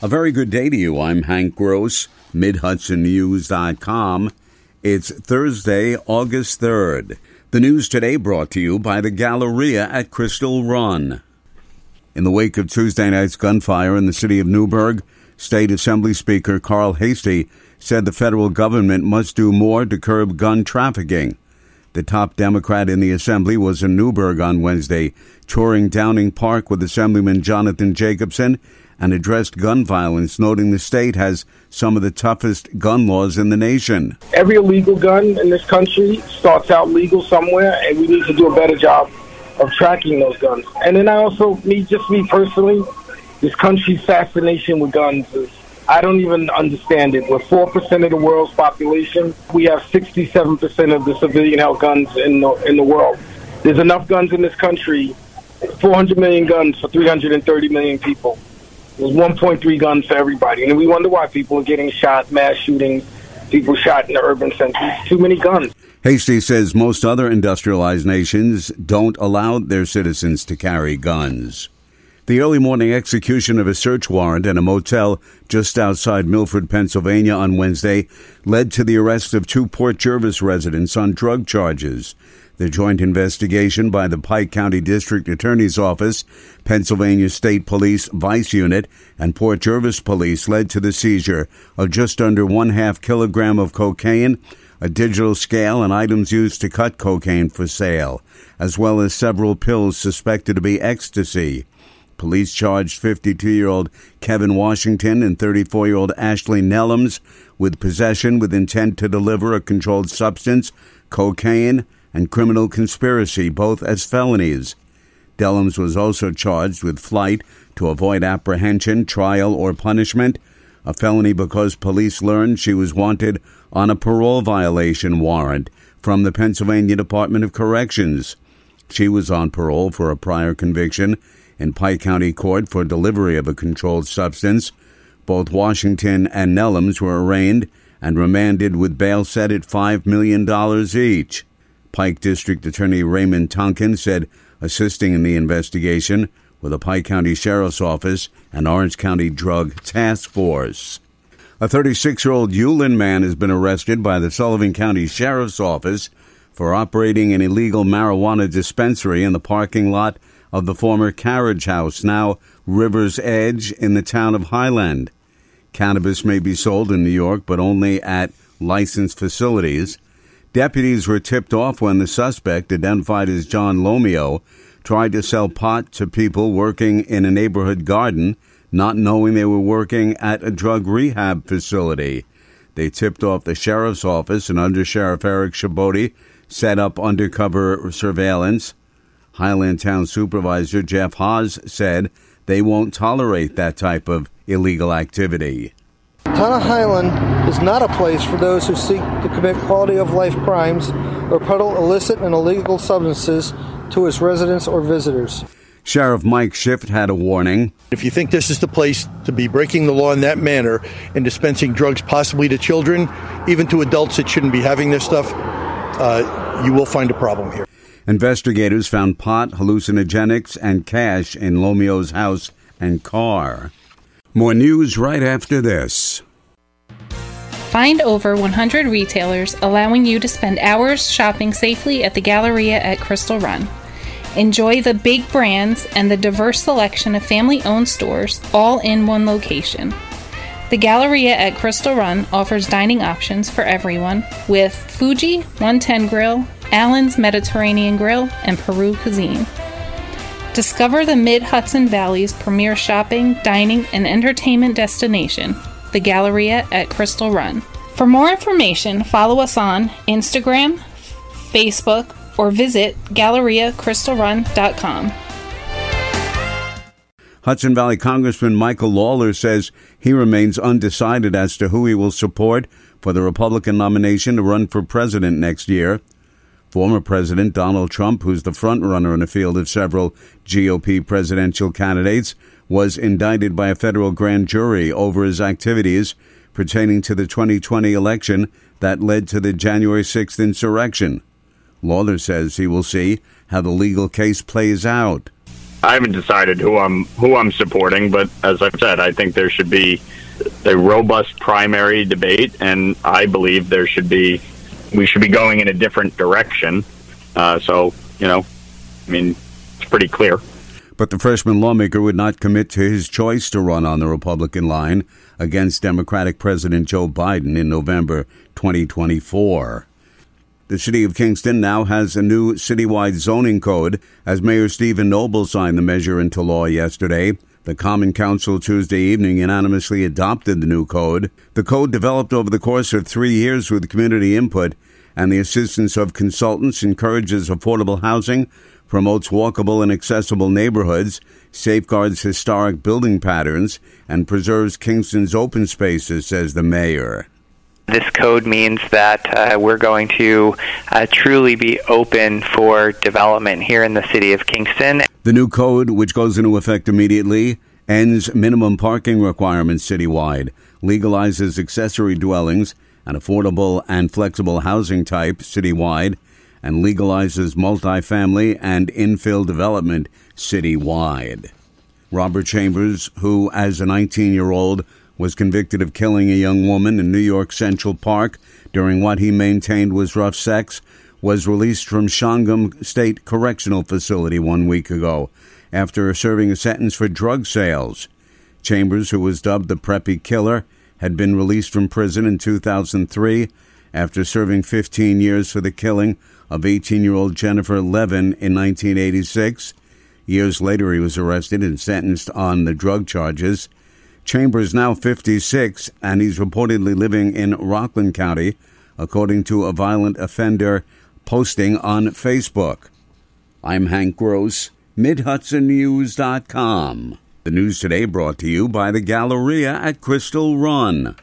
A very good day to you. I'm Hank Gross, MidHudsonNews.com. It's Thursday, August 3rd. The news today brought to you by the Galleria at Crystal Run. In the wake of Tuesday night's gunfire in the city of Newburgh, State Assembly Speaker Carl Heastie said the federal government must do more to curb gun trafficking. The top Democrat in the Assembly was in Newburgh on Wednesday, touring Downing Park with Assemblyman Jonathan Jacobson and addressed gun violence, noting the state has some of the toughest gun laws in the nation. Every illegal gun in this country starts out legal somewhere, and we need to do a better job of tracking those guns. And then I also, me, just me personally, this country's fascination with guns is, I don't even understand it. We're 4% of the world's population. We have 67% of the civilian held guns in the, in the world. There's enough guns in this country, 400 million guns for 330 million people. There's 1.3 guns for everybody. And we wonder why people are getting shot, mass shootings, people shot in the urban centers. Too many guns. Heastie says most other industrialized nations don't allow their citizens to carry guns. The early morning execution of a search warrant in a motel just outside Milford, Pennsylvania on Wednesday led to the arrest of two Port Jervis residents on drug charges. The joint investigation by the Pike County District Attorney's Office, Pennsylvania State Police Vice Unit, and Port Jervis Police led to the seizure of just under one half kilogram of cocaine, a digital scale, and items used to cut cocaine for sale, as well as several pills suspected to be ecstasy. Police charged 52 year old Kevin Washington and 34 year old Ashley Nellums with possession with intent to deliver a controlled substance, cocaine, and criminal conspiracy, both as felonies. Nellums was also charged with flight to avoid apprehension, trial, or punishment, a felony because police learned she was wanted on a parole violation warrant from the Pennsylvania Department of Corrections. She was on parole for a prior conviction in Pike County Court for delivery of a controlled substance. Both Washington and Nellums were arraigned and remanded with bail set at $5 million each. Pike District Attorney Raymond Tonkin said assisting in the investigation with the Pike County Sheriff's Office and Orange County Drug Task Force. A 36 year old Yulan man has been arrested by the Sullivan County Sheriff's Office for operating an illegal marijuana dispensary in the parking lot of the former Carriage House, now River's Edge, in the town of Highland. Cannabis may be sold in New York, but only at licensed facilities. Deputies were tipped off when the suspect, identified as John Lomeo, tried to sell pot to people working in a neighborhood garden, not knowing they were working at a drug rehab facility. They tipped off the sheriff's office, and Under Sheriff Eric Chaboty set up undercover surveillance. Highland Town Supervisor Jeff Haas said they won't tolerate that type of illegal activity. Town of Highland is not a place for those who seek to commit quality of life crimes or peddle illicit and illegal substances to its residents or visitors. Sheriff Mike Schiff had a warning. If you think this is the place to be breaking the law in that manner and dispensing drugs possibly to children, even to adults that shouldn't be having this stuff, uh, you will find a problem here. Investigators found pot, hallucinogenics, and cash in Lomio's house and car. More news right after this. Find over 100 retailers allowing you to spend hours shopping safely at the Galleria at Crystal Run. Enjoy the big brands and the diverse selection of family owned stores all in one location. The Galleria at Crystal Run offers dining options for everyone with Fuji 110 Grill, Allen's Mediterranean Grill, and Peru Cuisine. Discover the Mid Hudson Valley's premier shopping, dining, and entertainment destination, the Galleria at Crystal Run. For more information, follow us on Instagram, Facebook, or visit GalleriaCrystalRun.com. Hudson Valley Congressman Michael Lawler says he remains undecided as to who he will support for the Republican nomination to run for president next year. Former President Donald Trump, who's the frontrunner in a field of several GOP presidential candidates, was indicted by a federal grand jury over his activities pertaining to the 2020 election that led to the January 6th insurrection. Lawler says he will see how the legal case plays out. I haven't decided who I'm who I'm supporting, but as I've said, I think there should be a robust primary debate, and I believe there should be we should be going in a different direction. Uh, so you know, I mean, it's pretty clear. But the freshman lawmaker would not commit to his choice to run on the Republican line against Democratic President Joe Biden in November 2024. The city of Kingston now has a new citywide zoning code as Mayor Stephen Noble signed the measure into law yesterday. The Common Council Tuesday evening unanimously adopted the new code. The code developed over the course of three years with community input and the assistance of consultants encourages affordable housing, promotes walkable and accessible neighborhoods, safeguards historic building patterns, and preserves Kingston's open spaces, says the mayor. This code means that uh, we're going to uh, truly be open for development here in the city of Kingston. The new code, which goes into effect immediately, ends minimum parking requirements citywide, legalizes accessory dwellings, an affordable and flexible housing type citywide, and legalizes multifamily and infill development citywide. Robert Chambers, who as a 19 year old was convicted of killing a young woman in New York Central Park during what he maintained was rough sex, was released from Shawangunk State Correctional Facility one week ago after serving a sentence for drug sales. Chambers, who was dubbed the Preppy Killer, had been released from prison in 2003 after serving 15 years for the killing of 18 year old Jennifer Levin in 1986. Years later, he was arrested and sentenced on the drug charges. Chambers now 56, and he's reportedly living in Rockland County, according to a violent offender posting on Facebook. I'm Hank Gross, MidHudsonNews.com. The news today brought to you by the Galleria at Crystal Run.